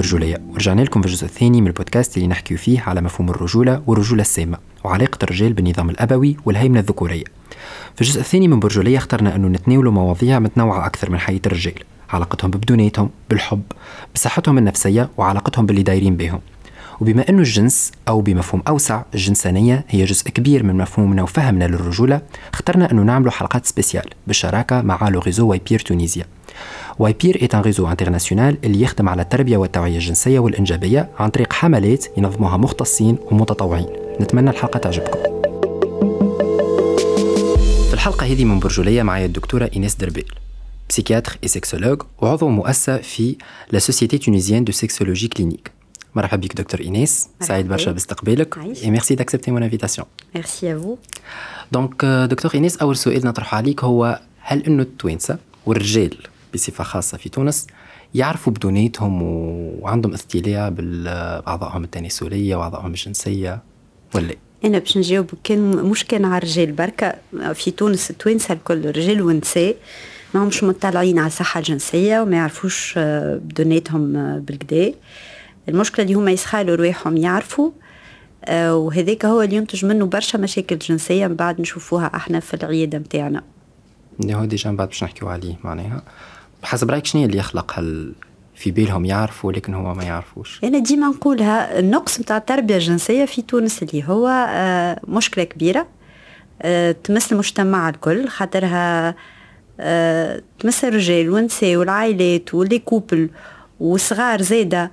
برجولية ورجعنا لكم في الجزء الثاني من البودكاست اللي نحكي فيه على مفهوم الرجولة والرجولة السامة وعلاقة الرجال بالنظام الأبوي والهيمنة الذكورية. في الجزء الثاني من برجولية اخترنا أنه نتناولوا مواضيع متنوعة أكثر من حياة الرجال علاقتهم ببدونيتهم بالحب بصحتهم النفسية وعلاقتهم باللي دايرين بهم وبما أنه الجنس أو بمفهوم أوسع الجنسانية هي جزء كبير من مفهومنا وفهمنا للرجولة اخترنا أنه نعملوا حلقات spéciales بالشراكة مع le réseau وايبير تونيزيا. وايبير est un réseau international اللي يخدم على التربية والتوعية الجنسية والإنجابية عن طريق حملات ينظموها مختصين ومتطوعين. نتمنى الحلقة تعجبكم. في الحلقة هذه من برجولية معي الدكتورة إينيس دربيل psychiatre et sexologue وعضو مؤسسة في la Société tunisienne de sexologie clinique مرحبا بك دكتور إينيس سعيد برشا باستقبالك. merci d'accepter mon invitation. Merci à vous. donc docteur إينيس أول سؤال نطرحه عليك هو هل أنه التوانسة والرجال بصفة خاصة في تونس يعرفوا بدونيتهم وعندهم اطلاع بأعضائهم التناسلية وأعضائهم الجنسية ولا؟ أنا باش نجاوب كان مش كان على الرجال بركة في تونس التوانسة الكل رجال ونساء ما همش مطلعين على الصحة الجنسية وما يعرفوش آه، بدوناتهم آه، بالكدا المشكلة اللي هما يسخالوا رواحهم يعرفوا آه، وهذاك هو اللي ينتج منه برشا مشاكل جنسية من بعد نشوفوها أحنا في العيادة متاعنا. اللي هو déjà من بعد باش نحكيو عليه معناها. بحسب رأيك شنو اللي يخلق هال في بالهم يعرفوا ولكن هو ما يعرفوش؟ أنا ديما نقولها النقص متاع التربية الجنسية في تونس اللي هو آه، مشكلة كبيرة آه، تمس المجتمع الكل خاطرها آه، تمس الرجال والنساء والعائلات و les couples وصغار زادة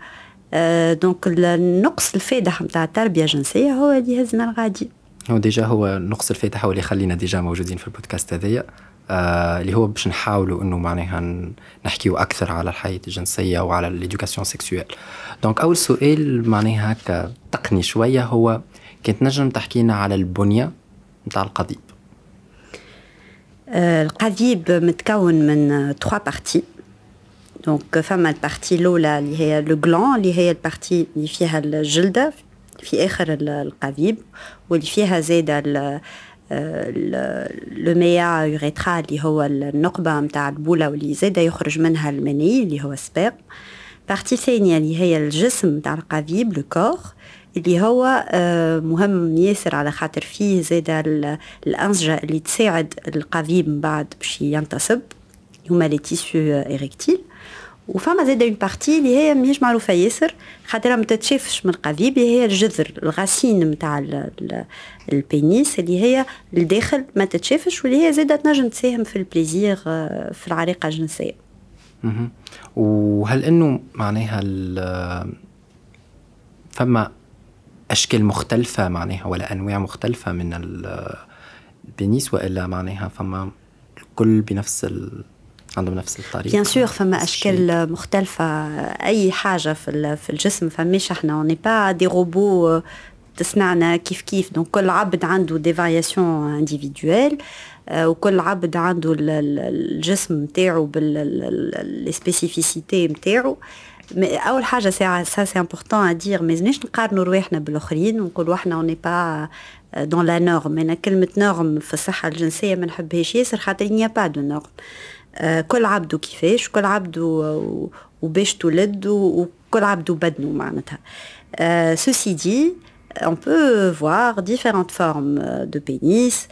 آه، donc النقص الفادح متاع التربية الجنسية هو اللي يهزنا الغادي. هو déjà هو النقص الفادح هو اللي يخلينا déjà موجودين في البودكاست هذايا. آه اللي هو باش نحاولوا إنه معناها نحكيو أكثر على الحياة الجنسية وعلى ال éducation sexuelle. donc أول سؤال معناها هكا تقني شوية هو كنت نجم تحكي لنا على البنية نتاع القضيب؟ آه، القضيب متكون من trois parties donc فما ال partie الأولى اللي هي le gland اللي هي ال partie اللي فيها الجلدة في آخر ال- القضيب واللي فيها زاده ال- آه، ال- le méat urétral اللي هو النقبه نتاع البوله واللي زاده يخرج منها المني اللي هو sperme partie ثانية اللي هي الجسم نتاع القضيب le corps اللي هو مهم ياسر على خاطر فيه زاده ال- الانسجه اللي تساعد القضيب من بعد باش ينتصب هما les tissus érectiles وفما زاده une partie اللي هي ماهيش معروفه ياسر خاطرها ما تتشافش من القضيب اللي هي الجذر ال racine نتاع ال pénis اللي هي الداخل ما تتشافش واللي هي زاده تنجم تساهم في ال plaisir آه، في العلاقة الجنسية مهم. وهل إنه معناها فما أشكال مختلفة معناها ولا أنواع مختلفة من ال- pénis وإلا معناها فما الكل بنفس ال... عندهم نفس الطريقة bien sûr فما؟ أشكال مختلفة. أي حاجة في في الجسم فماش إحنا on n'est pas des robots تصنعنا كيف كيف. donc كل عبد عنده des variations individuelles وكل عبد عنده ال- ال- الجسم نتاعو بال les spécificités نتاعو mais أول حاجة c'est ça c'est important à dire ما لازمناش نقارنوا رواحنا بالآخرين. ونقولوا إحنا on n'est pas dans la norme أنا كلمة norme في الصحة الجنسية ما نحبهاش ياسر خاطر il n'y a pas de norme آه، كل عبد كيفاش كل عبد وباش تولد وكل عبد بدنه معناتها Euh, ceci dit, on peut voir différentes formes de pénis.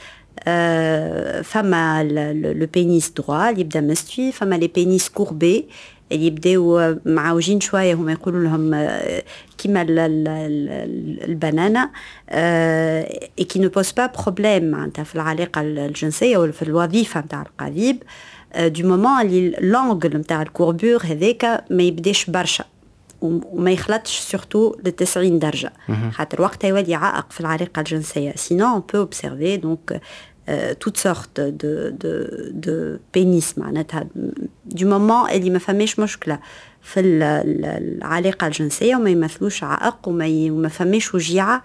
Euh, فما le pénis droit اللي يبدأ مستوي فما les pénis courbés اللي يبداو معوجين شوية هما يقولوا لهم آه، كيما ال- ال- ال- البنانة et qui ne posent pas problème معناتها في العلاقة الجنسية ولا في الوظيفة نتاع القضيب du moment اللي l'angle نتاع ال courbure هذاك ما يبداش برشا وم- وما يخلطش surtout ل 90 درجه خاطر وقتها يولي عائق في العلاقه الجنسيه sinon on peut observer donc toutes sortes de de de pénis معناتها دو مومون اللي ما فماش مشكله في ال- ال- العلاقة الجنسية وما يمثلوش عائق وما فماش وجيعة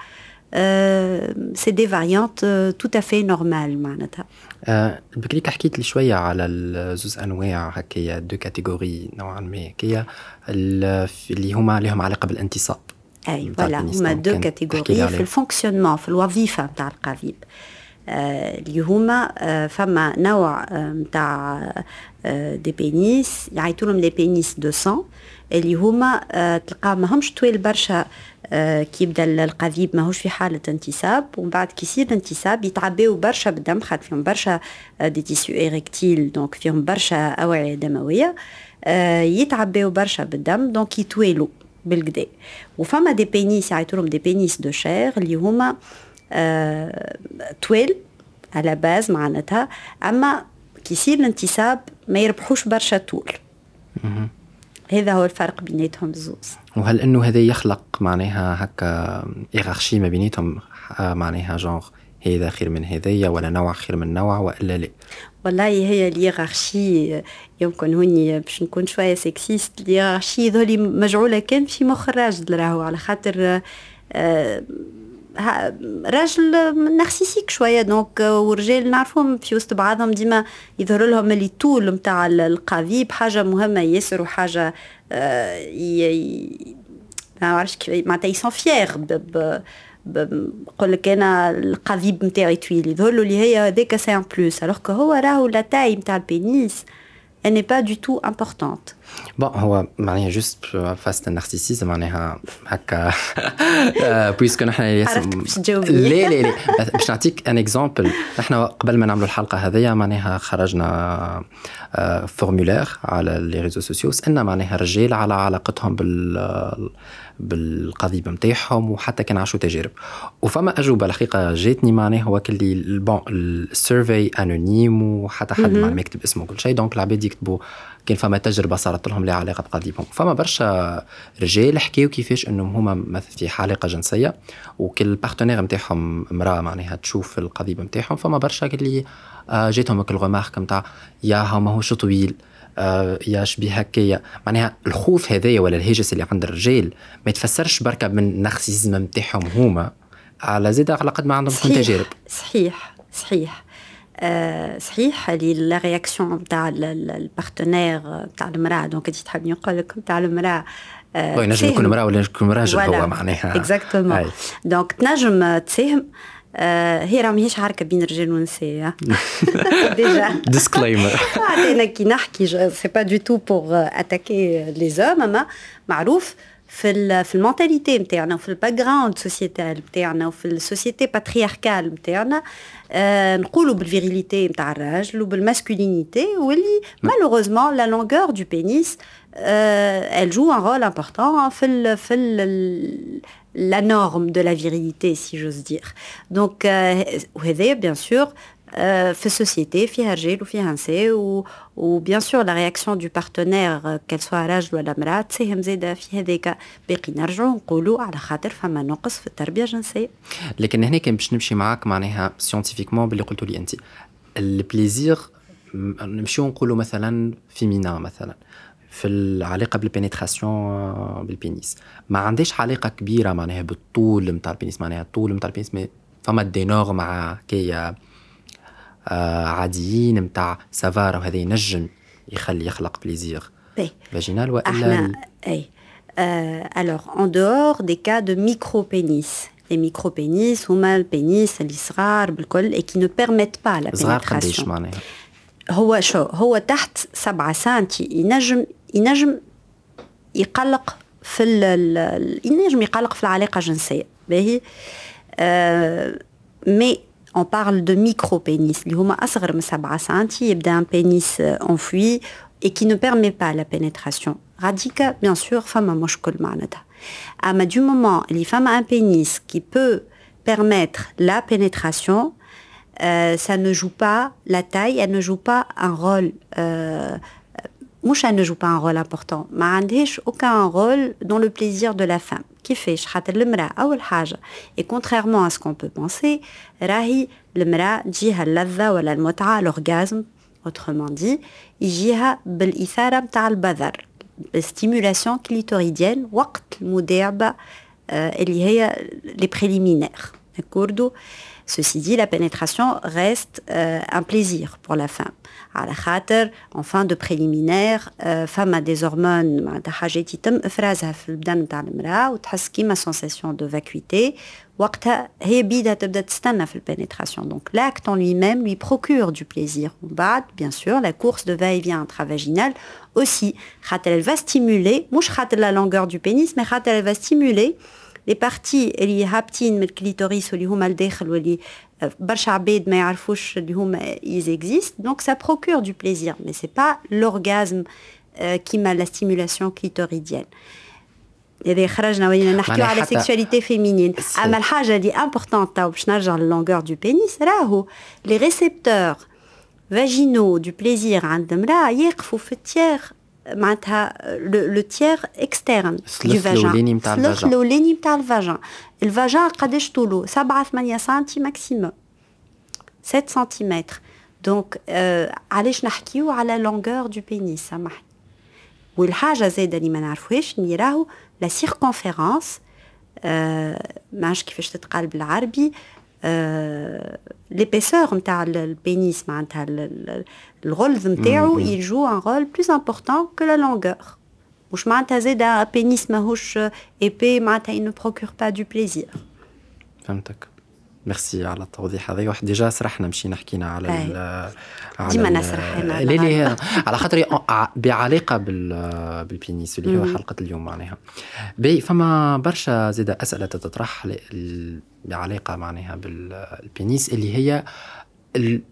سي دي فاريانت تو افي نورمال معناتها آه، بكريك حكيت لي شوية على الزوز أنواع هكايا دو كاتيجوري نوعا ما هكايا ال- اللي هما لهم علاقة بالانتصاب أي نتاع فوالا البنيس. هما دونك دو كان تحكي لي كاتيجوري عليهم. في الفونكسيونمون في الوظيفة نتاع القضيب آه، اللي هما آه، فما نوع نتاع des pénis. يعيطوا لهم les pénis de sang اللي هما آه، تلقاهم ماهمش طويل برشا آه، كي يبدا القضيب ماهوش في حالة انتصاب ومن بعد كي يصير الانتصاب يتعباو برشا بالدم. خاطر فيهم برشا آه، des tissus érectiles. donc فيهم برشا أوعية دموية. آه، يتعباو برشا بالدم. donc يطوالوا بالكدا وفما des pénis يعيطوا لهم des pénis de chair. اللي هما آه، طويل على باز معناتها. أما كي يصير الانتصاب ما يربحوش برشا طول. هذا هو الفرق بيناتهم الزوز. وهل إنه هذا يخلق معناها هكا إيرارشي ما بيناتهم آه، معناها جونغ هذا خير من هذايا ولا نوع خير من نوع وإلا لا؟ والله هي الهيرارشي يمكن هوني باش نكون شوية سكسيست الهيرارشي ذولي مجعولة كان في مخ الراجل راهو على خاطر آه، راجل نارسيسيك شوية. دونك آه، ورجال نعرفهم في وسط بعضهم ديما يظهر لهم اللي طول نتاع القضيب حاجة مهمة ياسر وحاجة آه، ما نعرفش كيف معناتها يسون فيير بقول لك أنا القضيب نتاعي طويل. يظهر له اللي هي هذاك سي ان بلوس. الوغ هو راهو لا تاي نتاع البينيس. ان با دو تو امبورطونت بون هو معناها جوست فاست النارسيسيزم معناها هكا بويسكو نحن عرفتك باش تجاوبني. لا لا لا باش نعطيك ان اكزومبل نحن قبل ما نعملوا الحلقة هذيا معناها خرجنا فورمولير على لي ريزو سوسيو سألنا معناها الرجال على علاقتهم بال بالقضيب نتاعهم وحتى كان عاشوا تجارب. وفما أجوبة الحقيقة جاتني معناها هو كلي بون السيرفي انونيم وحتى حد ما ما يكتب اسمه كل شيء. دونك العباد يكتبوا كان فما تجربة صارت لهم لها علاقة بقضيبهم فما برشا رجال حكيوا كيفاش إنهم هما مثلا في علاقه جنسية وكل بارتنير نتاعهم امرأة معناها تشوف القضيب نتاعهم فما برشا اللي آه، جاتهم هيك الغمارك نتاع يا هو ماهوش طويل آه، يا شبيه هكايا. معناها الخوف هذايا ولا الهاجس اللي عند الرجال ما يتفسرش بركة من النارسيزم نتاعهم هما. على زيد على قد ما عندهم تجارب. صحيح صحيح. صحيح اللي la réaction نتاع ال partenaire نتاع المرأة. donc انت تحبني نقول لك نتاع المرأة؟ آه آه، ينجم يكون امراه ولا يكون راجل هو معناها. exactement. donc تنجم تساهم. آه هي راه ماهيش عركه بين الرجال والنساء déjà disclaimer أنا كي نحكي c'est pas du tout pour attaquer les hommes أما معروف في ال في ال mentalité نتاعنا وفي ال background sociétal نتاعنا وفي ال société patriarcale نتاعنا آه نقولوا بال virilité نتاع الراجل وبال masculinité واللي malheureusement la longueur du pénis elle joue un rôle important في ال في ال la norme de la virilité si j'ose dire. Donc آه، وهذايا bien sûr آه، في ال société فيها رجال وفيها نساء و bien sûr la réaction du partenaire qu'il soit راجل ولا امراه تساهم زاده في هذاك باقي نرجعوا نقولوا على خاطر فما نقص في التربيه الجنسيه لكن هنا كان باش نمشي معاك معناها scientifiquement باللي قلتوا لي انت ال plaisir نمشيو نقولوا مثلا féminin مثلا في العلاقه بال pénétration بال pénis ما عندهاش علاقه كبيره معناها بالطول نتاع ال pénis معناها الطول نتاع ال pénis فما des normes مع كي عاديين نتاع سافار وهذا ينجم يخلي يخلق plaisir. vaginal وإلا إحنا أي. euh, alors en dehors des cas de micro-pénis. Les micro-pénis هما البينيس اللي صغار بالكل et qui ne permettent pas la صغار قديش معناها؟ هو شو؟ هو تحت سبعة سنتي. ينجم ينجم يقلق في ال- ينجم يقلق في العلاقة الجنسية. باهي؟ آه مي On parle de micro-pénis. Il y a un pénis euh, enfoui et qui ne permet pas la pénétration. Radica, bien sûr, femme à du moment les femmes ont un pénis qui peut permettre la pénétration, euh, ça ne joue pas la taille, elle ne joue pas un rôle. Euh, euh ne joue pas un rôle important. Marandesh, aucun rôle dans le plaisir de la femme كيفاش خاطر المرأة أول حاجة et contrairement à ce qu'on peut penser راهي المرأة تجيها اللذة ولا المتعة l'orgasme autrement dit يجيها بالإثارة متاع البذر ستيمولاسيون كليتوريديان وقت المداعبه اللي هي لي بريليمينير داكوردو Ceci dit, la pénétration reste euh, un plaisir pour la femme. على خاطر en fin de préliminaire فما des hormones معناتها حاجات يتم افرازها في البدن نتاع المراه وتحس كيما sensation de vacuité وقتها هي بيدها تبدا تستنى في ال pénétration donc l'acte en lui-même lui procure du plaisir ومن بعد bien sûr la course de va-et-vient intravaginal aussi خاطر elle va stimuler مش خاطر la longueur du pénis mais خاطر elle va stimuler les parties اللي هابطين من ال clitoris واللي هما الداخل واللي برشا عباد ما يعرفوش اللي هما ils existent donc ça procure du plaisir mais c'est pas l'orgasme كيما la stimulation clitoridienne اذا خرجنا ولينا نحكيو على sexualité féminine اما الحاجة اللي importante تو باش نرجع لل longueur du pénis راهو les récepteurs vaginaux du plaisir عند المراه يقفوا في ال tiers معناتها le tiers externe du vagin الثلث الاولاني نتاع ال vagin ال vagin قداش طوله 7 8 سنتي maximum 7 سنتيمتر donc آه علاش نحكيو على longueur du pénis سامحني والحاجة زاده اللي ما نعرفوهاش اني راهو لا سيركونفيرونس آه ما كيفاش تتقال بالعربي l'épaisseur نتاع البينيس معناتها الغلظ نتاعو il joue un rôle plus important que la longueur مش معناتها زاده بينيس ماهوش ايبي معناتها il ne procure pas du plaisir فهمتك ميرسي على التوضيح هذا. واحد ديجا سرحنا مشينا حكينا على على ديما نسرحنا لا لا على خاطر بعلاقة بال pénis اللي هو حلقة اليوم معناها. puis فما برشا زيد أسئلة تتطرح بعلاقه معناها بال pénis اللي هي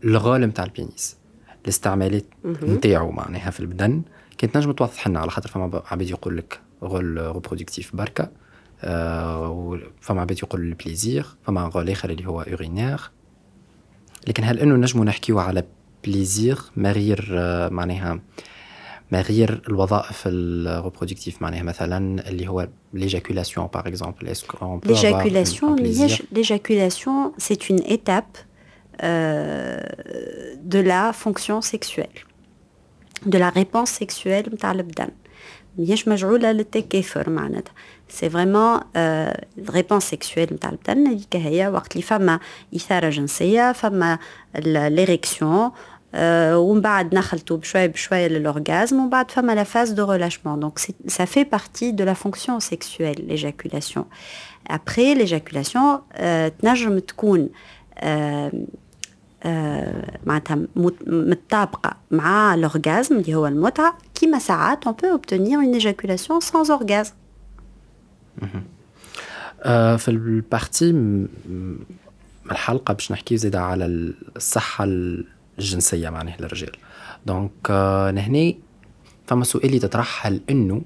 ال rôle نتاع ال pénis. الاستعمالات نتاعو معناها في البدن. كانت نجم توضح لنا على خاطر فما عباد يقول لك rôle reproductif بركة. فما عباد يقول ال plaisir فما rôle اخر اللي هو urinaire لكن هل إنه نجمو نحكيو على plaisir ما غير آه معناها ما غير الوظائف ال reproductives معناها مثلا اللي هو l'éjaculation par exemple est-ce qu'on peut l'éjaculation l'éjaculation c'est une étape euh, de la fonction sexuelle de la réponse sexuelle نتاع البدن. ماهيش مجعولة للتكاثر معناتها. c'est vraiment réponse sexuelle نتاع البدن هذيك هي وقت اللي فما إثارة جنسية فما l'érection ومن بعد نخلطوا بشوية بشوية لل orgasme ومن بعد فما la phase de relâchement. Donc ça fait partie de la fonction sexuelle l'éjaculation. Après l'éjaculation تنجم تكون معناتها متطابقة مع l'orgasme اللي هو المتعة كيما ساعات on peut obtenir une éjaculation sans orgasme. في ال partie الحلقة باش نحكي زيد على الصحة الجنسية معناه للرجال. donc نهني فما سؤال يتطرح هل إنه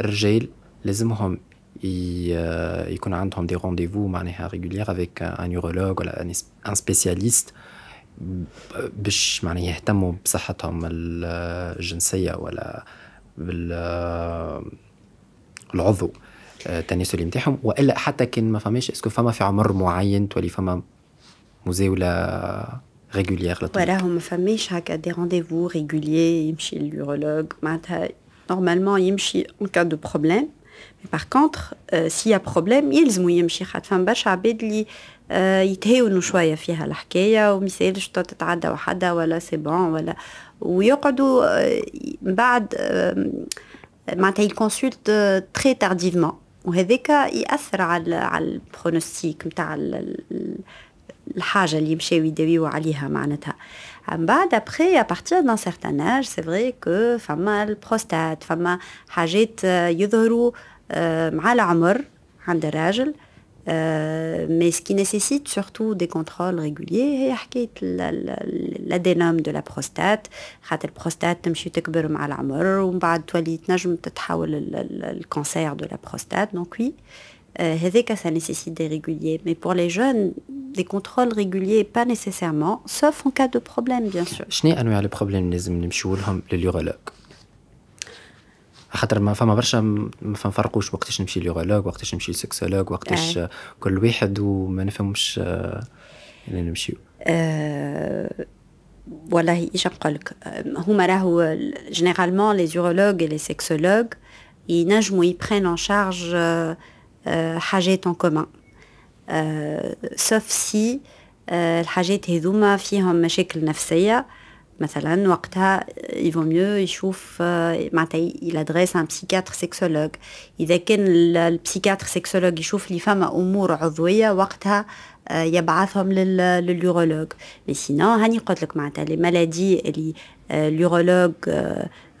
الرجال لازمهم يكون عندهم des rendez-vous معناها réguliers avec un urologue ولا un spécialiste باش معناها يهتموا بصحتهم الجنسية ولا بالعضو التناسلي نتاعهم وإلا حتى كان ما فماش est-ce que فما في عمر معين تولي فما مزاولة régulière للطبيب. وراهم ما فماش هكا des rendez-vous réguliers يمشي لل urologue معناتها normalement يمشي en cas de problème mais par contre s'il y a problème يلزمو يمشي خاطر فما برشا عباد اللي يتهاونوا شوية فيها. الحكاية وما يسالش تتعدى وحدة ولا c'est bon ولا ويقعدوا من بعد معناتها ي consulte très tardivement وهذاك يأثر على على ال pronostic نتاع الحاجة اللي مشاو يداويو عليها معناتها. من بعد après à partir d'un certain âge c'est vrai que فما البروستات فما حاجات يظهروا مع العمر عند الراجل. mais ce qui nécessite surtout des contrôles réguliers هي حكاية l'adénome de la prostate خاطر البروستات تمشي تكبر مع العمر ومن بعد تولي تنجم تتحول الكانسير de la prostate donc oui هذاك ça nécessite des réguliers mais pour les jeunes des contrôles réguliers pas nécessairement sauf en cas de problème bien sûr شنو انواع البروبليم لازم نمشيو لهم لليورولوج خاطر ما فما برشا ما فنفرقوش وقتاش نمشي ليغولوج وقتاش نمشي ل sexologue وقتاش أي. كل واحد وما نفهمش يعني نمشيو. أه والله إيش نقول لك؟ هما راهو généralement les urologues les sexologues ينجموا ي prennent en charge حاجات en commun sauf si الحاجات هذوما فيهم مشاكل نفسية. مثلا وقتها il vaut mieux يشوف معناتها il adresse un psychiatre sexologue إذا كان ال psychiatre sexologue يشوف لي فما أمور عضوية وقتها يبعثهم لل urologue mais sinon هاني قلت لك معناتها les maladies اللي ال urologue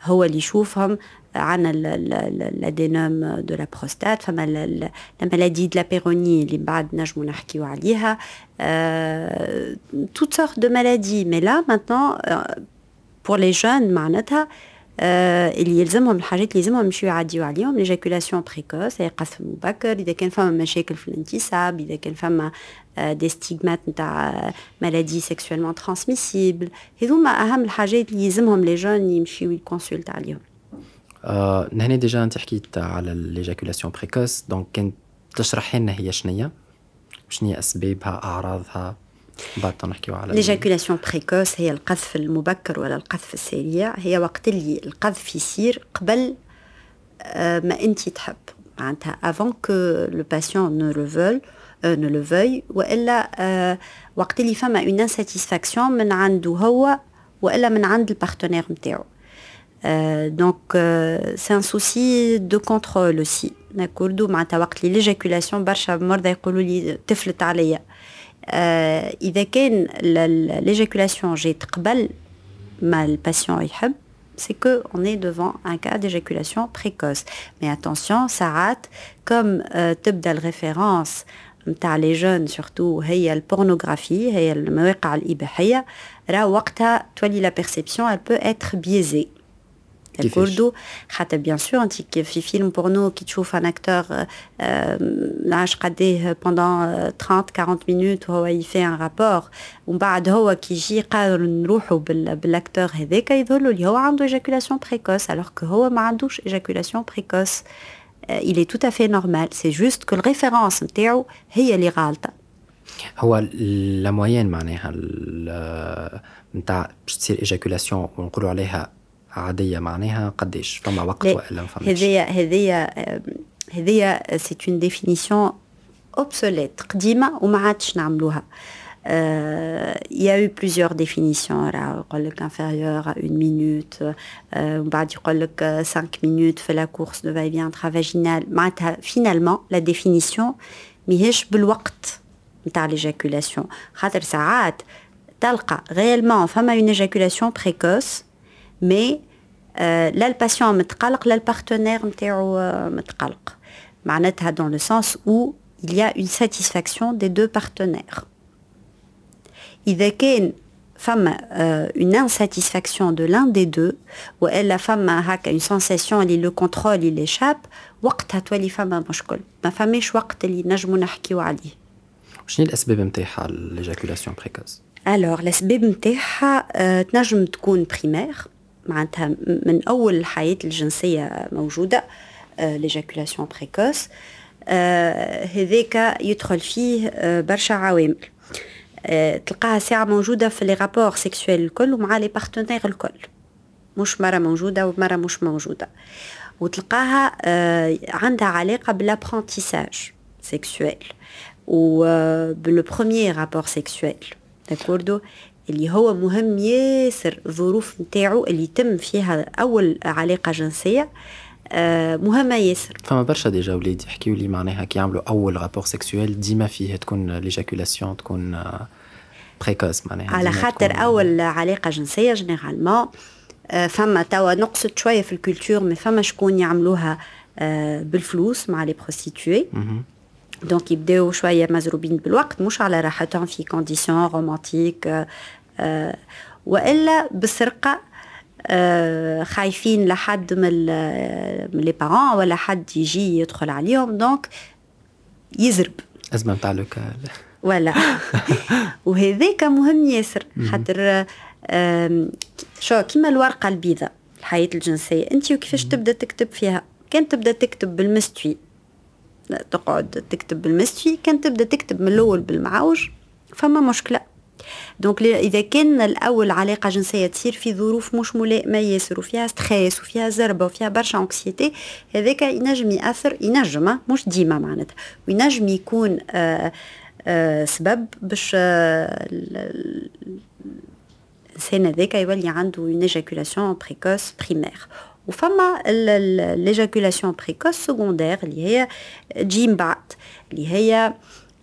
هو اللي يشوفهم عندنا l'adénome de la prostate فما la maladie de La Peyronie اللي بعد نجمو نحكيو عليها. toutes sortes de maladies mais là maintenant pour les jeunes معناتها اللي يلزمهم الحاجات اللي يلزمهم يمشيو يعديو عليهم l'éjaculation précoce قذف مبكر اذا كان فما مشاكل في الانتصاب اذا كان فما des stigmates نتاع maladies sexuellement transmissibles هذوما اهم الحاجات اللي يلزمهم les jeunes يمشيو ي consultent عليهم هنا déjà انت حكيت على l'éjaculation précoce donc كنت تشرحي لنا هي شنية شنية اسبابها اعراضها نحكيو على l'éjaculation précoce هي القذف المبكر ولا القذف السريع هي وقت اللي القذف يصير قبل ما انت تحب. معناتها avant que le patient ne le veule ne le veuille وإلا وقت اللي فما une insatisfaction من عنده هو وإلا من عند ال partenaire نتاعو donc c'est un souci de contrôle aussi d'accord معناتها وقت اللي l'éjaculation برشا مرضى يقولوا لي تفلت عليا. إذا كان l'éjaculation جات قبل ما ال patient يحب c'est que on est devant un cas d'éjaculation précoce. Mais attention, ساعات comme euh, تبدأ ال référence نتاع les jeunes surtout هي ال pornographie هي المواقع الإباحية راه وقتها تولي la perception elle peut être biaisée d'accord خاطر bien sûr انت في film porno كي تشوف un acteur نعرفش قديه pendant 30 40 minutes وهو ي fait un rapport ومن بعد هو كي يجي يقارن روحو بال acteur هذاك يظهر له اللي هو عنده éjaculation précoce alors que هو ما عندوش éjaculation précoce il est tout à fait normal. C'est juste que ال référence نتاعو هي اللي غالطه هو la moyenne معناها نتاع باش تصير éjaculation ونقولوا عليها عادية معناها قديش فما وقت ولا ما فماش. هذيا هذيا هذيا c'est une définition obsolète قديمة وما عادش نعملوها. il y a eu plusieurs définitions راه يقول لك inférieur à une minute ومن بعد يقول لك 5 minutes في la course de va-et-vient intravaginal. معناتها finalement la définition ماهيش بالوقت نتاع l'éjaculation. خاطر ساعات تلقى réellement فما une éjaculation précoce mais لا ال patient متقلق لا ال partenaire نتاعو متقلق معناتها dans le sens où il y a une satisfaction des deux partenaires. إذا كان فما une insatisfaction de l'un des deux والا فما هكا une sensation اللي le contrôle اللي échappe وقتها تولي فما مشكل ما فماش وقت اللي نجمو نحكيو عليه شنو الاسباب نتاعها l'éjaculation précoce alors الاسباب نتاعها تنجم تكون primaire معناتها من أول الحياة الجنسية موجودة l'éjaculation précoce هذاك يدخل فيه برشا عوامل. تلقاها ساعة موجودة في les rapports sexuels الكل ومع les partenaires الكل. مش مرة موجودة ومرة مش موجودة. وتلقاها عندها علاقة بال apprentissage sexuel premier rapport sexuel d'accord اللي هو مهم ياسر الظروف نتاعو اللي يتم فيها أول علاقة جنسية مهمة ياسر. فما برشا déjà ولاد يحكيو لي معناها كي يعملوا أول rapport sexuel ديما فيه تكون l'éjaculation تكون précoce معناها على خاطر أول علاقة جنسية généralement فما توا نقصت شوية في ال culture mais فما شكون يعملوها بالفلوس مع les prostituées donc يبداو شوية مزروبين بالوقت مش على راحتهم في conditions romantiques وإلا بسرقة خايفين لحد من من les parents ولا حد يجي يدخل عليهم. donc يزرب. أزمة نتاع local. ولا. وهذاك مهم ياسر خاطر شو كيما الورقة البيضاء الحياة الجنسية أنت وكيفاش تبدأ تكتب فيها؟ كان تبدأ تكتب بالمستوي. تقعد تكتب بالمستوي كان تبدأ تكتب من الأول بالمعوج فما مشكلة. donc إذا كان الأول علاقة جنسية تصير في ظروف مش ملائمه ياسر وفيها stress وفيها زربه وفيها برشا anxiété هذاك ينجم يأثر ينجم مش ديما معناتها. وينجم يكون آه آه سبب باش آه الإنسان هذاك يولي عنده une éjaculation précoce primaire وفما l'éjaculation précoce secondaire اللي هي تجي من بعد اللي هي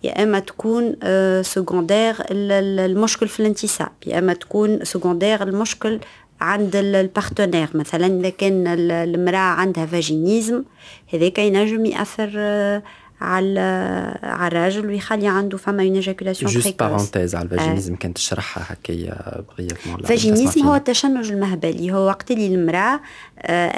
يا إما تكون secondaire لمشكل في الانتصاب يا إما تكون secondaire لمشكل عند ال partenaire مثلا إذا كان المرأة عندها vaginisme هذاك ينجم يأثر على على الراجل ويخلي عنده فما une éjaculation juste parenthèse على ال vaginisme آه. تشرحها هكايا brièvement ال vaginisme هو التشنج المهبلي. هو وقت اللي المرأة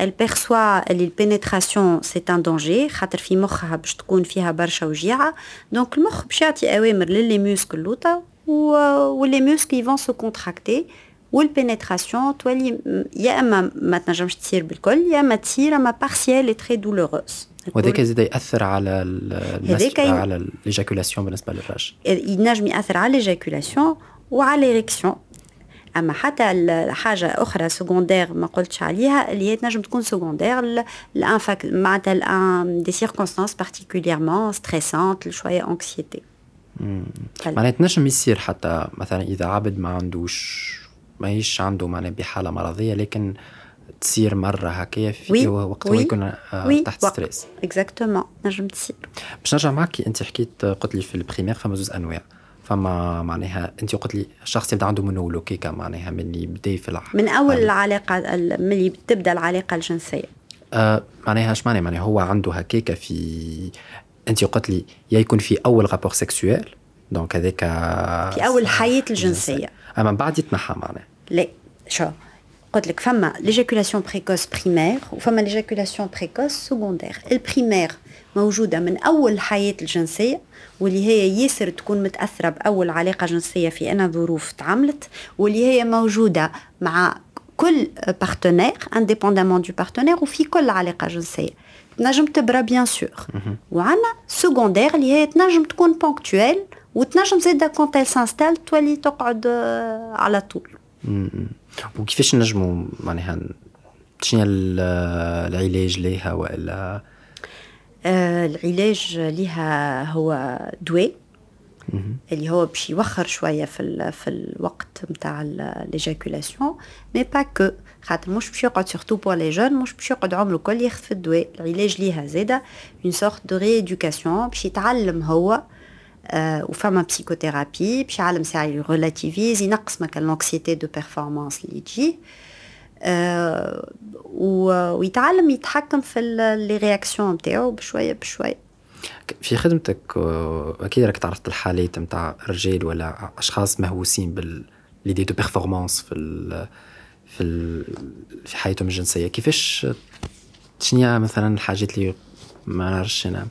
البيرسوا اللي ال pénétration c'est un danger خاطر في مخها باش تكون فيها برشا وجيعة. donc المخ باش يعطي أوامر لل les muscles لوطا و les muscles ils vont se contracter وال pénétration تولي يا أما ما تنجمش تصير بالكل يا أما تصير أما partielle très douloureuse وهذاك زاد يأثر على هذاك على ال éjaculation بالنسبة للراجل ينجم يأثر على ال éjaculation وعلى l'érection أما حتى الحاجة أخرى secondaire ما قلتش عليها اللي هي تنجم تكون secondaire معناتها des circonstances particulièrement stressantes شوية anxiété معناتها تنجم يصير حتى مثلا إذا عبد ما عندوش ماهيش عنده معناها بحالة مرضية لكن تصير مرة هكايا في oui. وقت oui. يكون وي. تحت. stress exactement نجم تصير باش نرجع معك أنت حكيت قلت لي في ال primaire فما زوز انواع فما معناها أنت قلت لي الشخص يبدأ عنده منولو كيكا معناها من اللي بدا في الع... من أول العلاقة من اللي تبدأ العلاقة الجنسية آه معناها اش معناها معناها هو عنده هكاكا في أنت قلت لي يا يكون في أول rapport sexuel donc هذاك في أول الحياة الجنسية أما بعد يتنحى معناها لا شو؟ قلت لك فما l'éjaculation précoce primaire وفما l'éjaculation précoce secondaire ال primaire موجودة من أول الحياة الجنسية واللي هي ياسر تكون متأثرة بأول علاقة جنسية في أنا ظروف تعملت واللي هي موجودة مع كل partenaire indépendamment du partenaire وفي كل علاقة جنسية. تنجم تبرا bien sûr وعندنا secondaire اللي هي تنجم تكون ponctuelle وتنجم زاده quand elle s'installe تولي تقعد آه، على طول. وكيفاش نجموا معناها شنو ال- العلاج ليها وإلا؟ آه، العلاج لها هو دواء اللي هو باش يوخر شوية في ال في الوقت نتاع l'éjaculation mais pas que خاطر مش باش يقعد surtout pour les jeunes مش باش يقعد عمره الكل ياخذ في الدواء. العلاج ليها زاده une sorte de rééducation باش يتعلم هو. آه وفما psychothérapie باش يعلم ساعه ي relativise ينقص مكان l'anxiété de performance اللي تجي. آه و- ويتعلم يتحكم في les réactions نتاعو بشوية بشوية. في خدمتك آه، أكيد راك تعرضت الحالات نتاع رجال ولا أشخاص مهووسين بال l'idée de performance في ال في ال في حياتهم الجنسية. كيفاش شنو مثلا الحاجات اللي ما نعرفش أنا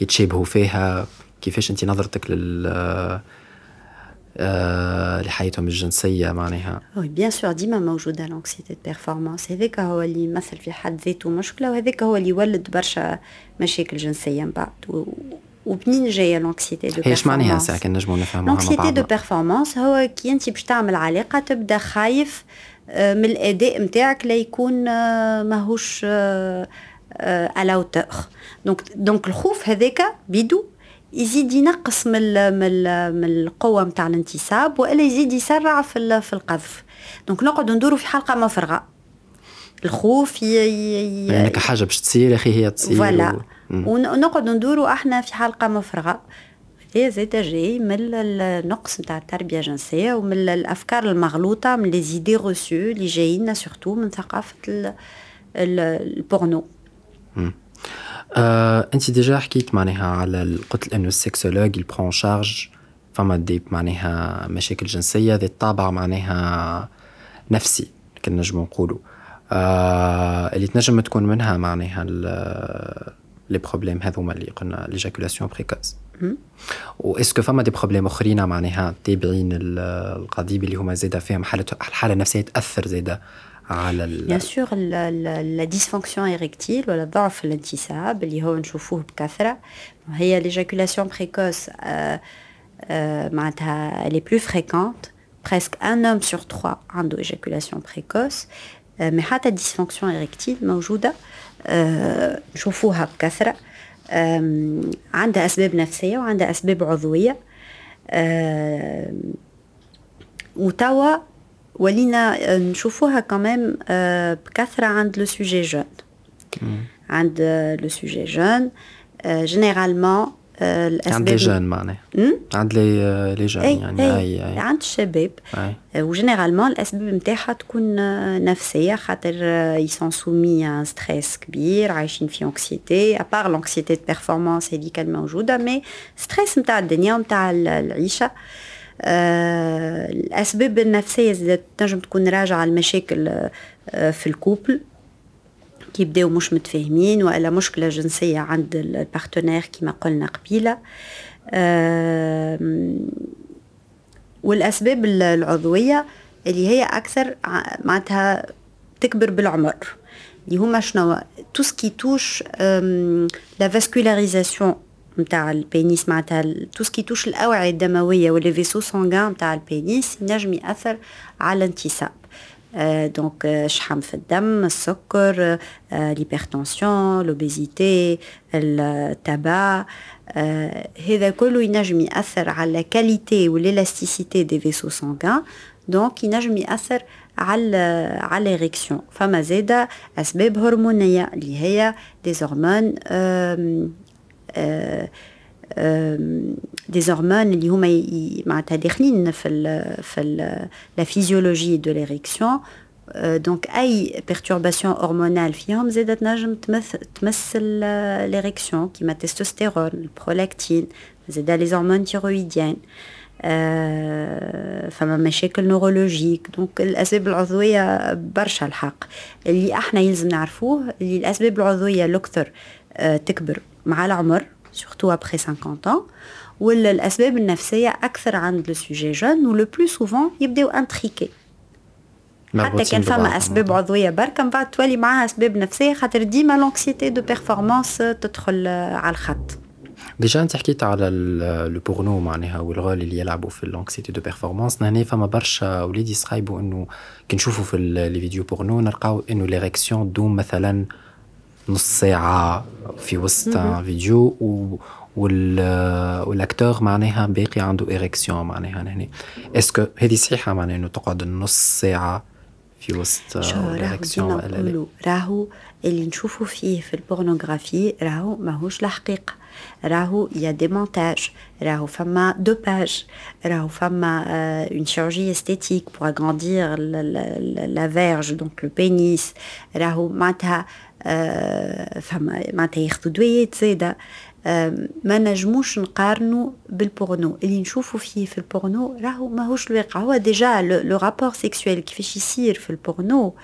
يتشابهوا فيها؟ كيفاش انت نظرتك لل آه، لحياتهم الجنسية معناها؟ oui bien sûr ديما موجودة l'anxiété de performance هذاك هو اللي يمثل في حد ذاته مشكلة وهذاك هو اللي يولد برشا مشاكل جنسية من بعد. و- ومنين جاية l'anxiété de هي اش معناها performance ساعه كان نجموا نفهموها مع l'anxiété de performance هو كي انت باش تعمل علاقة تبدأ خايف آه، من الأداء نتاعك لا يكون آه، ماهوش à la hauteur donc donc الخوف هذاك بيدو يزيد ينقص من ال- من ال- من القوة نتاع الانتصاب وإلا يزيد يسرع في في القذف. donc نقعدوا ندوروا في حلقة مفرغة. الخوف ي- يعني كحاجه باش تصير يا أخي هي تصير voilà. و- مم. ونقعدوا ندوروا أحنا في حلقة مفرغة. هي زيد جاي من ال- النقص نتاع التربية الجنسية ومن ال- الأفكار المغلوطة من les idées reçues اللي جايين surtout من ثقافة ال- ال- البورنو انت déjà حكيت معناها على قلت انه ال sexologue ي prend en charge فما des معناها مشاكل جنسية ذات طابع معناها نفسي كنا نجمو نقولوا. آه اللي تنجم تكون منها معناها ال- les problèmes هذوما اللي قلنا l'éjaculation précoce و est-ce que فما des problèmes أخرين معناها تابعين ال- القضيب اللي هما زاده فيهم حاله الحاله النفسيه تأثر زاده على ال- bien sûr la dysfonction érectile ولا ضعف الانتصاب اللي هو نشوفوه بكثره هي l'éjaculation précoce معناتها la plus fréquente presque un homme sur trois عنده éjaculation précoce. آه، mais حتى érectile موجودة آه، نشوفوها بكثرة آم، عندها أسباب نفسية وعندها أسباب عضوية آم، وتوا ولينا آه، نشوفوها كمان بكثرة عند les sujets jeunes عند les sujets jeunes généralement عند les jeunes معناها عند les les jeunes اي يعني اي, اي اي عند الشباب اي آه، و généralement الاسباب نتاعها تكون آه، نفسيه خاطر ils sont soumis à un stress كبير عايشين في anxiété à part l'anxiété de performance هذيك الموجوده mais stress نتاع الدنيا ونتاع العيشه آه، الأسباب النفسية زادت تنجم تكون راجعة المشاكل آه، في ال couple كي يبداو مش متفاهمين وإلا مشكلة جنسية عند ال partenaire كما قلنا قبيلة. آم، والأسباب ال- العضوية اللي هي أكثر معناتها تكبر بالعمر اللي هما شنو؟ tout ce qui touche la vascularisation نتاع ال pénis معناتها tout ce qui touche الأوعية الدموية و les vaisseaux sanguins نتاع ال pénis ينجم يأثر على الانتصاب آه، donc آه، شحم في الدم السكر آه، l'hypertension l'obésité le tabac. آه، هذا كله ينجم يأثر على qualité وال élasticité des vaisseaux sanguins donc ينجم يأثر على على l'érection فما زادة أسباب هرمونية اللي هي des hormones آه، des hormones اللي هما معناتها داخلين في ال في la physiologie de l'érection donc اي perturbation hormonale فيهم زادت تنجم تمث تمثل l'érection كيما ال testostérone ال prolactine زادا les hormones thyroïdiennes فما مشاكل neurologiques donc الاسباب العضويه برشا الحق اللي إحنا يلزم نعرفوه اللي الاسباب العضويه الاكثر تكبر مع العمر surtout après 50 ans ولا الأسباب النفسية أكثر عند les sujets jeunes و le plus souvent يبداو intriqués حتى كان فما. أسباب عضوية بركة من بعد تولي معاها أسباب نفسية خاطر ديما l'anxiété de performance تدخل على الخط. déjà أنت حكيت على le porno معناها والrôle اللي يلعبوا في ال anxiété de performance هنا فما برشا وليد يصايبوا إنه كي نشوفوا في les vidéos porno نلقاو إنه l'érection d'homme مثلا نص ساعة في وسط une vidéo و وال وال acteur معناها باقي عنده érection معناها. هنا est-ce que هذه صحيحة معناها إنه تقعد نص ساعة في وسط شو راهو؟ érection ديما ولا لا؟ نقولوا راهو اللي نشوفوا فيه في ال pornographie راهو ماهوش الحقيقة راهو il y a des montages راهو فما dopage راهو فما une chirurgie esthétique pour agrandir la, la, la, la verge donc le pénis. راهو معناتها آه، فما معناتها ياخذوا دويات زاده آم، ما نجموش نقارنوا بالبورنو اللي نشوفوا فيه في البورنو راهو ماهوش الواقع. هو déjà le rapport sexuel كيفاش يصير في البورنو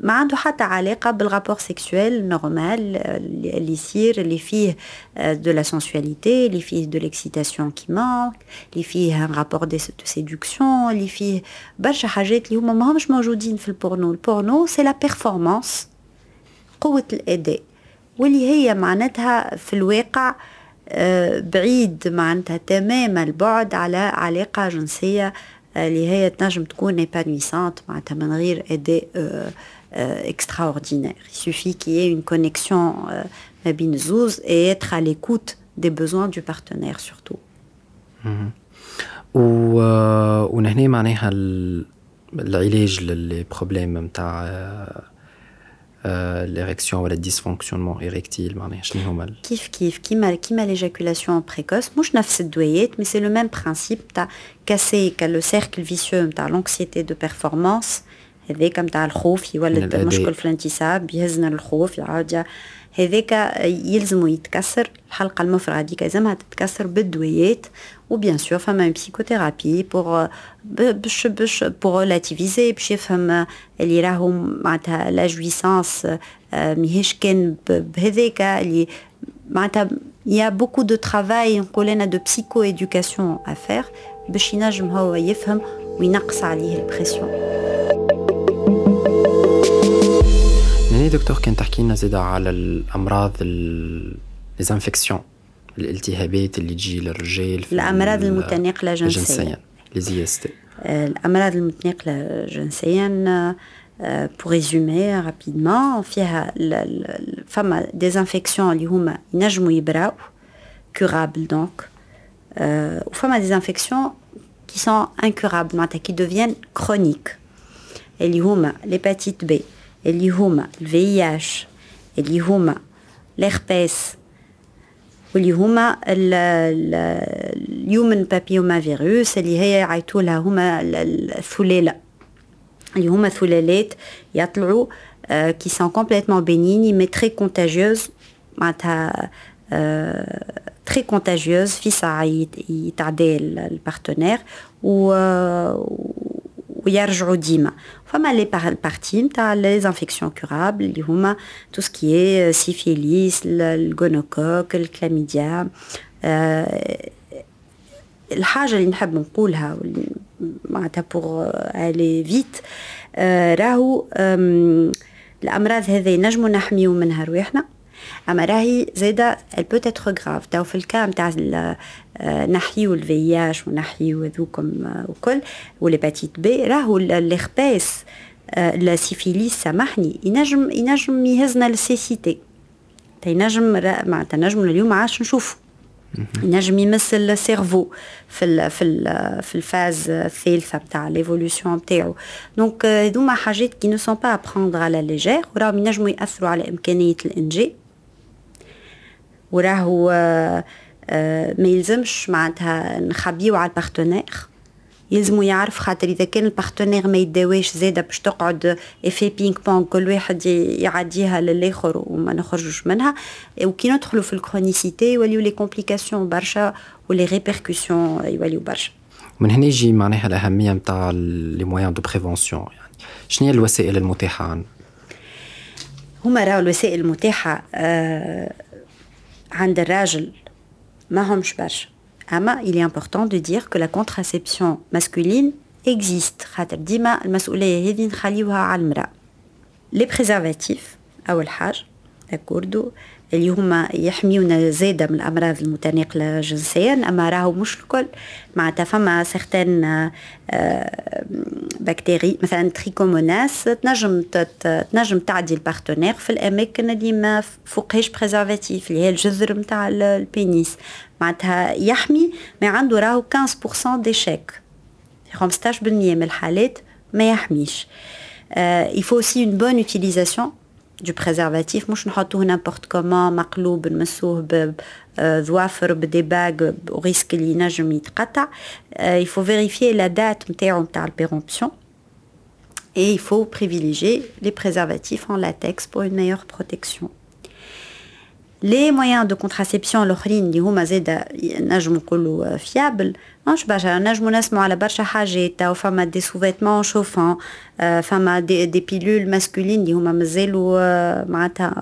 ما عنده حتى علاقة بال rapport sexuel normal اللي اللي يصير اللي فيه de la sensualité اللي فيه de l'excitation qui manque اللي فيه un rapport de séduction اللي فيه برشا حاجات اللي هما ماهمش موجودين في ال porno ال porno c'est la performance قوة الأداء واللي هي معناتها في الواقع آه، بعيد معناتها تمام البعد على علاقة جنسية آه، اللي هي تنجم تكون épanouissante معناتها من غير أداء extraordinaire. Il suffit qu'il y ait une connexion euh, ما بين الزوز et être à l'écoute des besoins du partenaire surtout. و ونهنا معناها ال- العلاج لل problème نتاع l'érection ولا ال dysfonctionnement érectile معناها شنو هما ال- كيف كيف كيما كيما l'éjaculation précoce مش نفس الدويات mais c'est le même principe تاع casser le cercle vicieux نتاع l'anxiété de performance هذاك نتاع الخوف من يولد الأداء. مشكل في الانتصاب يهزنا للخوف يعاود ي- هذاك يلزمو يتكسر الحلقة المفرغة هذيك لازمها تتكسر بالدويات و bien sûr فما une psychothérapie pour باش باش pour relativiser باش يفهم اللي راهو معناتها la jouissance ماهيش كان بهذاك اللي معناتها il y a beaucoup de travail نقول أنا de psychoéducation à faire باش ينجم هو يفهم وينقص عليه ال pression يعني دكتور كان تحكي لنا زيادة على الأمراض les infections الالتهابات اللي تجي للرجال في الأمراض ال- المتناقلة جنسيا. جنسيا les IST الأمراض المتنقلة جنسيا pour résumer rapidement فيها فما des infections اللي هما ينجموا يبراو curables donc وفما des infections qui sont incurables معناتها qui deviennent chroniques اللي هما l'hépatite B. اللي هما الVIH اللي هما l'herpès واللي هما اليومن بابيوما فيروس اللي هي يعيطوا لها هما الثلاله اللي هما ثلالات يطلعوا qui sont complètement bénignes mais très contagieuses معناتها très contagieuses في ساعة يتعدى لل partenaire و ويرجعوا ديما فما les parties نتاع les infections curables اللي هما tout ce qui syphilis ال gonocoque ال chlamydia الحاجة اللي نحب نقولها معناتها pour éviter راهو الامراض هذه نجمو نحميو منها رواحنا أما راهي زاده être grave. تو في الكام نتاع نحيو ال VIH ونحيو هذوكم وكل وال hépatite B راهو ال herpès ال syphilis سامحني. ينجم ينجم يهزنا لل cécité. ينجم معناتها نجم اليوم عاش نشوفه ينجم يمس ال cerveau في ال في ال في ال phase الثالثة نتاع l'évolution نتاعو donc هذوما حاجات qui ne sont pas à prendre à la légère وراهم ينجموا يأثروا على إمكانية الانجاب وراهو ما يلزمش معناتها نخبيو على ال partenaire يلزمو يعرف خاطر إذا كان ال partenaire ما يداواش زاده باش تقعد effet ping-pong كل واحد يعديها للآخر وما نخرجوش منها. وكي ندخلوا في ال chronicité يوليو les complications برشا و les répercussions يوليو برشا. من هنا يجي معناها الأهمية نتاع les moyens de prévention يعني شنو هي الوسائل المتاحة؟ هما راهو الوسائل المتاحة آه عند الراجل ما همش برشا. أما il est important de dire que la contraception masculine existe. خاطر ديما المسؤولية هذه نخليوها على المرأة. les préservatifs اول حاجة d'accord اللي هما يحميونا زاده من الأمراض المتناقلة جنسيا أما راهو مش الكل. معناتها فما certaines bactéries مثلا trichomonas تنجم تنجم تعدي ال partenaire في الأماكن اللي ما فوقهاش préservatif اللي هي الجذر نتاع ال pénis معناتها يحمي ما عنده راهو 15% ديشيك 15% من الحالات ما يحميش. euh, il faut aussi une bonne utilisation du préservatif مش نحطوه n'importe comment مقلوب نمسوه بظوافر بدي باغ وريسك اللي ينجم يتقطع il faut vérifier la date نتاعو نتاع البيرومبسيون et il faut privilégier les préservatifs en latex pour une meilleure protection لي مويان دو كونتراسيبسيون الاخرين اللي هما زادا نجمو نقولوا fiables ماهوش برشا نجمو نسمعوا على برشا حاجات أو فما des sous-vêtements chauffants فما des, des pilules masculines اللي هما مازالوا معناتها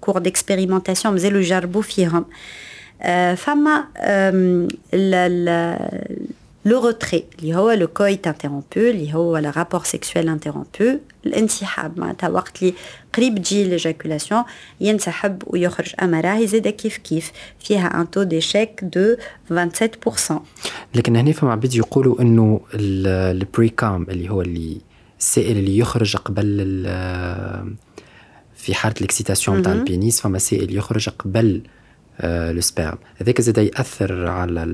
cours d'expérimentation مازالوا يجربوا فيهم فما le retrait اللي هو le coït interrompu اللي هو le rapport sexuel interrompu الانسحاب معناتها وقت اللي قريب تجي l'éjaculation ينسحب ويخرج اما راهي زاده كيف كيف فيها un taux d'échec de 27% لكن هنا فما عبيد يقولوا إنه ال pre-cum اللي هو اللي السائل اللي يخرج قبل في حالة ال excitation تاع ال pénis فما سائل يخرج قبل le sperme هذاك زاد يأثر على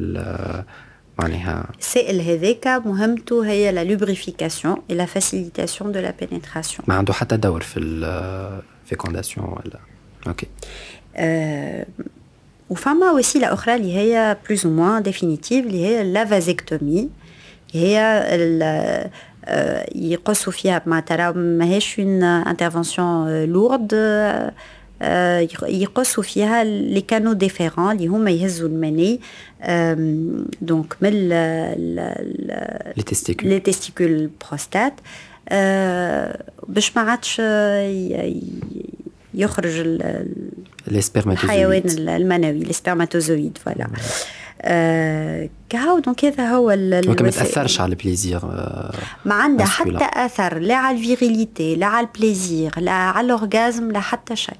معناها السائل هذاك مهمته هي la lubrification et la facilitation de la pénétration ما عنده حتى دور في ال fécondation ولا؟ okay أه وفما وسيله أخرى اللي هي plus ou moins définitive اللي هي la vasectomie هي يقصوا فيها معناتها ماهيش une intervention lourde يقصوا فيها les canaux déférents اللي هما يهزوا المني. donc من les testicules les testicules prostate باش ما عادش يخرج الحيوان المنوي ال spermatozoïde voilà كهو donc هذا هو ولكن ما تاثرش على ال plaisir ما عندها حتى أثر لا على ال virilité لا على ال plaisir لا على ال orgasme لا حتى شيء.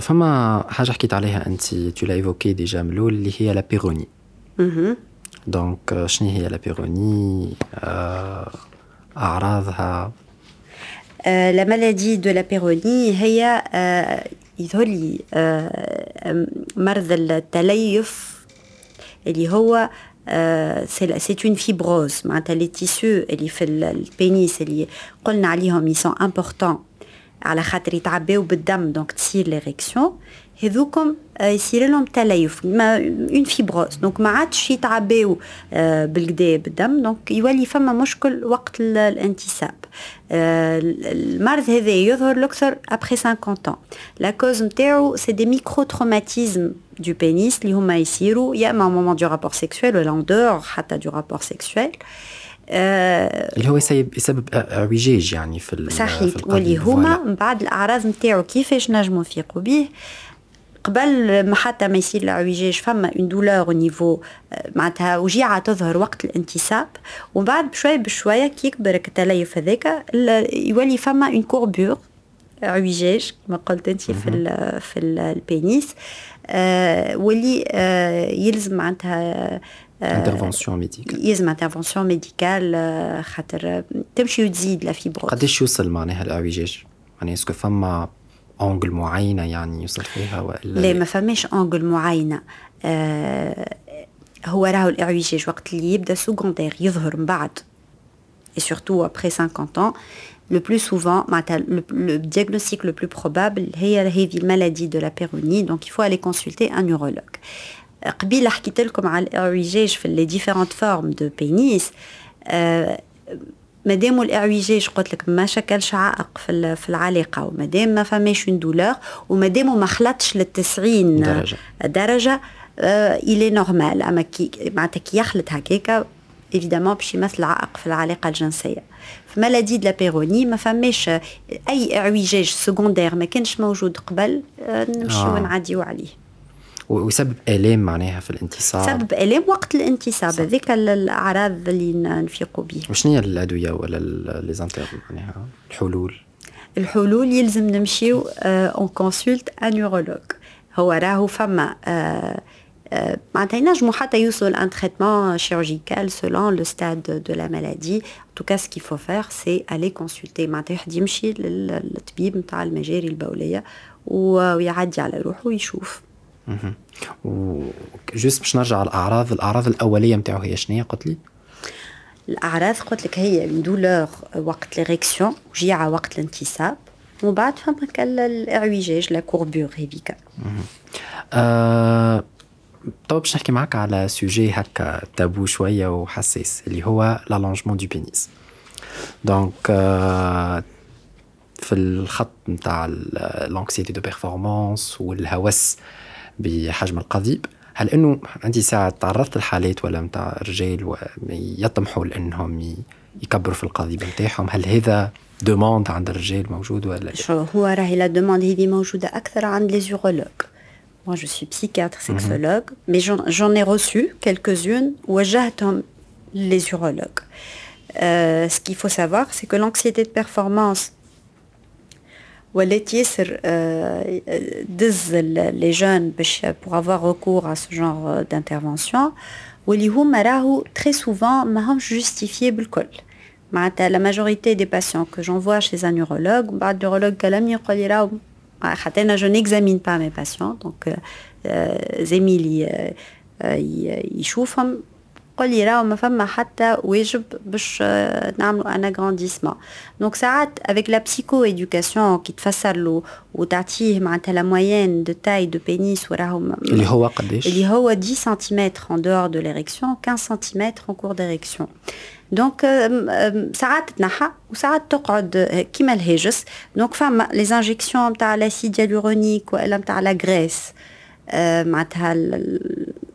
فما حاجة حكيت عليها أنت تو l'a évoquée déjà من الأول اللي هي la Peyronie donc شنو هي la Peyronie آه، أعراضها. آه، la maladie de la Peyronie هي آه، يظهر لي آه، مرض التليف اللي هو c'est une fibrose معناتها les tissus اللي في ال pénis اللي قلنا عليهم ils sont importants على خاطر يتعباو بالدم donc تصير l'érection. هذوكم يصير لهم تليف ما une fibrose donc ما عادش يتعباو بالكدا بالدم. donc يولي فما مشكل وقت الانتساب. المرض هذا يظهر الاكثر ابخي 50 ans. la cause نتاعو c'est des micro-traumatismes du pénis اللي هما يصيروا يا إما moment du rapport sexuel ولا en dehors حتى du rapport sexuel اللي هو يسبب يسبب اعوجاج يعني في صحيح. واللي هما. من بعد الأعراض نتاعو كيفاش نجموا نفيقوا به قبل ما حتى ما يصير العويجاج فما une douleur niveau معناتها وجيعة تظهر وقت الانتساب ومن بعد بشوية بشويه كي يكبر التليف هذاك يولي فما une courbure عويجاج كما قلت انت في ال في ال- ال pénis آه واللي آه يلزم معناتها intervention médicale يلزم intervention médicale آه، خاطر تمشي وتزيد la fibrose قداش يوصل معناها الاعوجاج؟ يعني est-ce que فما angle معينه يعني يوصل فيها والا لا؟ ما فماش angle معينه آه هو راهو الاعوجاج وقت اللي يبدأ secondaire يظهر من بعد. Et surtout après 50 ans le plus souvent معناتها le, le diagnostic le plus probable هي هذه ال maladie de la Peyronie donc il faut aller consulter un urologue. قبيلة حكيت لكم على الاعوجاج في différentes formes de pénis آه مادام الاعوجاج قلت لك ما شكلش عائق في في العلاقة ومادام ما فماش une douleur ومادام ما خلطش لل 90 درجة. درجة آه elle est normale أما كي معناتها كي يخلط هكاكا évidemment باش يمثل عائق في العلاقة الجنسية في maladie de La Peyronie ما فماش آه، أي اعوجاج secondaire ما كانش موجود قبل آه نمشيو آه. ونعديو عليه ويسبب آلام معناها في الانتصاب سبب آلام وقت الانتصاب هذيك ال- الأعراض اللي نفيقوا بيه. وشنو هي الادويه ولا لي معناها؟ الحلول. الحلول يلزم نمشيو on consulte ان هو راهو فما آه، آه، معناتها ينجموا حتى يوصلوا لـ un traitement le stade de la maladie. En tout cas ce qu'il faut faire c'est aller consulter. معناتها واحد يمشي لل- للطبيب نتاع المجاري البولية ويعدي على روحه ويشوف. و juste باش نرجع على الأعراض الاعراض الأولية نتاعو هي شنو هي قلت لي؟ الأعراض قلت لك هي douleur وقت l'érection وجيعة وقت الانتصاب ومن بعد فما الاعوجاج la courbure هذيك آه طب باش نحكي معك على sujet هكا تابو شوية وحساس اللي هو l'allongement du pénis donc في الخط نتاع l'anxiété de performance والهوس بحجم القضيب هل إنه انت ساعة تعرضت لحالات ولا نتاع رجال يطمحوا لأنهم يكبروا في القضيب نتاعهم هل هذا demande عند الرجال موجود ولا لا؟ شو هو راهي la demande هذه موجودة أكثر عند les urologues. Moi, je suis psychiatre sexologue, mais j'en ai reçu quelques-unes وجهتهم les urologues. Euh, ce qu'il faut savoir, c'est que l'anxiété de performance ولات ياسر آه، دز ال- les jeunes باش pour avoir recours à ce genre d'intervention واللي هما راهو très souvent ماهمش justifiés بالكل معناتها la majorité des patients que j'envoie chez un neurologue من بعد neurologue كلامي يقول لي راهو خاطر أنا je n'examine pas mes patients donc euh, euh, زميلي آه، آه، ي- يشوفهم قل لي راهو ما فما حتى واجب باش آه، نعملوا ان اغرانديسمون donc ساعات avec la psychoéducation كي تفسر له وتعطيه معناتها la moyenne de taille de pénis وراهو اللي هو قداش؟ اللي هو 10 سم en dehors de l'érection 15 سم en cours d'érection. donc ساعات تنحى وساعات تقعد كيما الهاجس donc فما les injections نتاع l'acide hyaluronique والا نتاع la graisse معناتها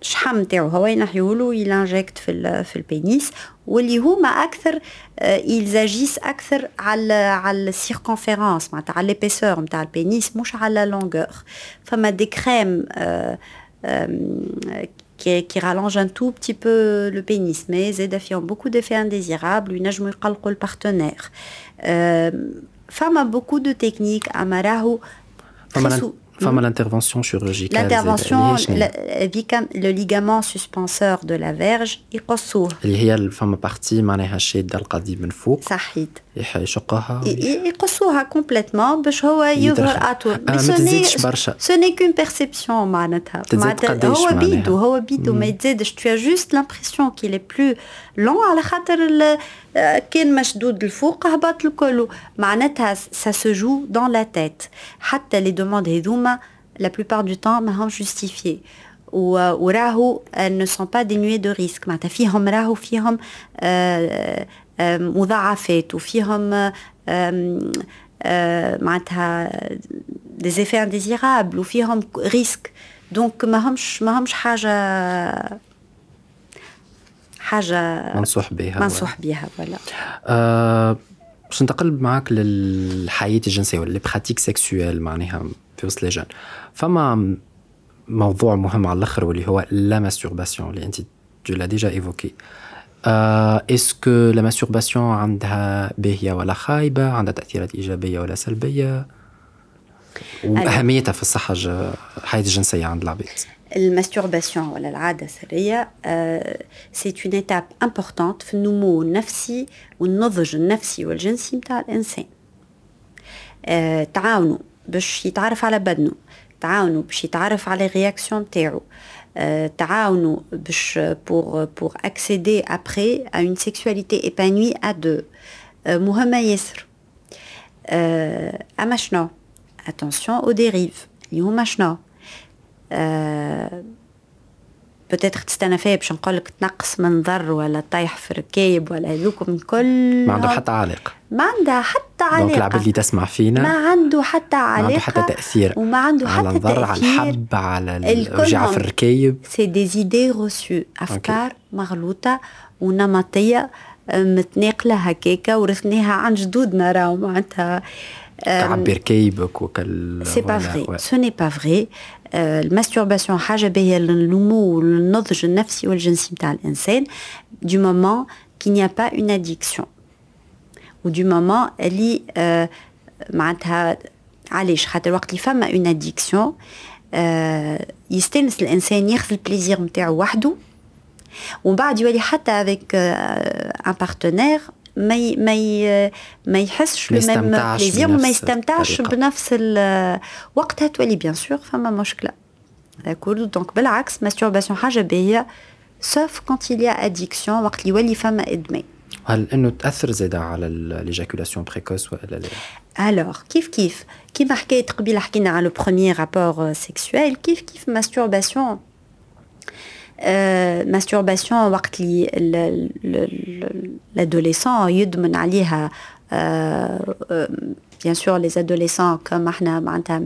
الشحم نتاعو هو ينحيولو يـ l'injecte في ال- في ال pénis. واللي هما أكثر يلزاجيس أكثر على على ال circonférence معناتها على l'épaisseur نتاع ال pénis مش على longueur فما des crèmes qui, qui rallonge un tout petit peu le pénis, mais زاد فيهم beaucoup d'effets indésirables. وينجموا يقلقوا ال partenaire. Euh, فما beaucoup de techniques. أما راهو فما très لن- sou- فما الانترفونسيون شيرورجيكال L'intervention, la- هذيك le ligament suspenseur de la verge يقصوه اللي هي فما partie معناها شاده القضيب من فوق صحيت يح- يشقها ي- ي- يقصوها complètement باش هو يظهر يدرخل. اطول آه، ما تزيدش برشا. ce n'est qu'une perception معناتها. تزيد معناتها قداش هو معناها؟ بيدو هو بيدو. ما يتزادش. tout juste l'impression qu'il est plus long على خاطر ال- آه، كان مشدود الفوق هبط الكل معناتها ça se joue dans la tête حتى les demandes هذوما la plupart du temps ماهمش justifiées و- وراهو ne sont pas dénués de risque. معناتها فيهم راهو فيهم آه، آه، مضاعفات وفيهم معناتها effets indésirables وفيهم risques donc ماهمش ماهمش حاجة حاجة منصوح بها منصوح بها ولا. آه باش ننتقل معاك للحياة الجنسية ولا pratique sexuelle معناها في وسط les jeunes فما موضوع مهم على الأخر واللي هو la masturbation اللي انت tu l'as déjà évoqué. آه est-ce que la masturbation عندها باهية ولا خايبة؟ عندها تأثيرات إيجابية ولا سلبية؟ وأهميتها في الصحة الج- الحياة الجنسية عند العباد ال masturbation ولا العادة السرية c'est une étape importante في النمو النفسي والنضج النفسي والجنسي متاع الإنسان. آه، تعاونو باش يتعرف على بدنه. تعاونو باش يتعرف على réactions تاعو. آه، تعاونو باش pour pour accéder après à une sexualité épanouie à deux. آه، مهمة ياسر. آه، أما شنو attention aux dérives. اللي هما شنو آه، بتاتر تستنى فيا باش نقول لك تنقص من ضر ولا طيح في ركايب ولا هذوك من كل ما عنده حتى علاقة ما عندها حتى دونك علاقة العباد اللي تسمع فينا ما عنده حتى ما علاقة عنده حتى تأثير. وما عنده على حتى الضر على الحب على الوجيعة في. الركايب سي دي زيدي روسو افكار مغلوطه ونمطيه متناقله هكاكا ورثناها عن جدودنا راهو معناتها كعبي ركايبك وكل c'est pas vrai. ce n'est pas vrai ال masturbation حاجة باهيه للنمو والنضج النفسي والجنسي نتاع الانسان du moment qu'il n'y a pas une addiction و du moment اللي آه، معناتها علاش خاطر وقت اللي فما une addiction يستانس الانسان ياخذ ال plaisir نتاعو وحده ومن بعد يولي حتى avec un partenaire ما ي- ما ي- ما يحسش ما le même يستمتعش plaisir وما بنفس يستمتعش الطريقة. بنفس ال- وقتها تولي bien sûr فما مشكلة. d'accord donc بالعكس masturbation حاجة باهيه sauf quand il y a addiction وقت اللي يولي فما إدمان. هل إنه تأثر زاده على l'éjaculation précoce ولا لا؟ alors كيف كيف؟ كيما حكيت قبيلة حكينا على le premier rapport sexuel كيف كيف masturbation masturbation وقت اللي l'adolescent يدمن عليها bien sûr les adolescents كما إحنا معناتها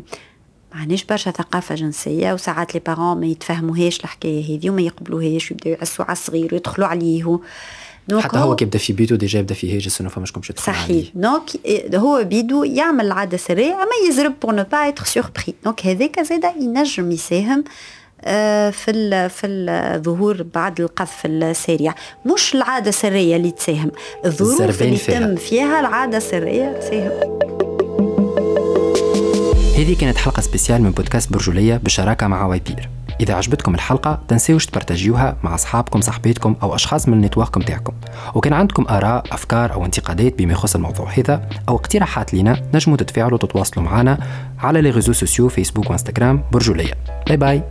ما عندناش برشا ثقافة جنسية وساعات les parents ما يتفهموهاش الحكاية هذه وما يقبلوهاش ويبداو يعسوا على الصغير ويدخلوا عليه. حتى هو كي يبدا في بيته déjà يبدا في هاجس إنه فماش شكونش يدخل صحيح. donc هو بيدو يعمل العاده السريه اما يزرب pour ne pas être surpris donc هذاك زاده ينجم يساهم آه، في ال- في الظهور بعد القذف السريع. مش العادة السرية اللي تساهم الظروف اللي فيها. تم فيها العادة السرية تساهم. هذه كانت حلقة spéciale من بودكاست برجولية بالشراكة مع وايبير إذا عجبتكم الحلقة تنسيوش تبرتاجيوها مع أصحابكم صاحبيتكم أو أشخاص من ال network متاعكم وكان عندكم آراء أفكار أو انتقادات بما يخص الموضوع هذا أو اقتراحات لنا نجموا تتفاعلوا وتتواصلوا معنا على les réseaux sociaux فيسبوك وإنستغرام برجولية. bye bye.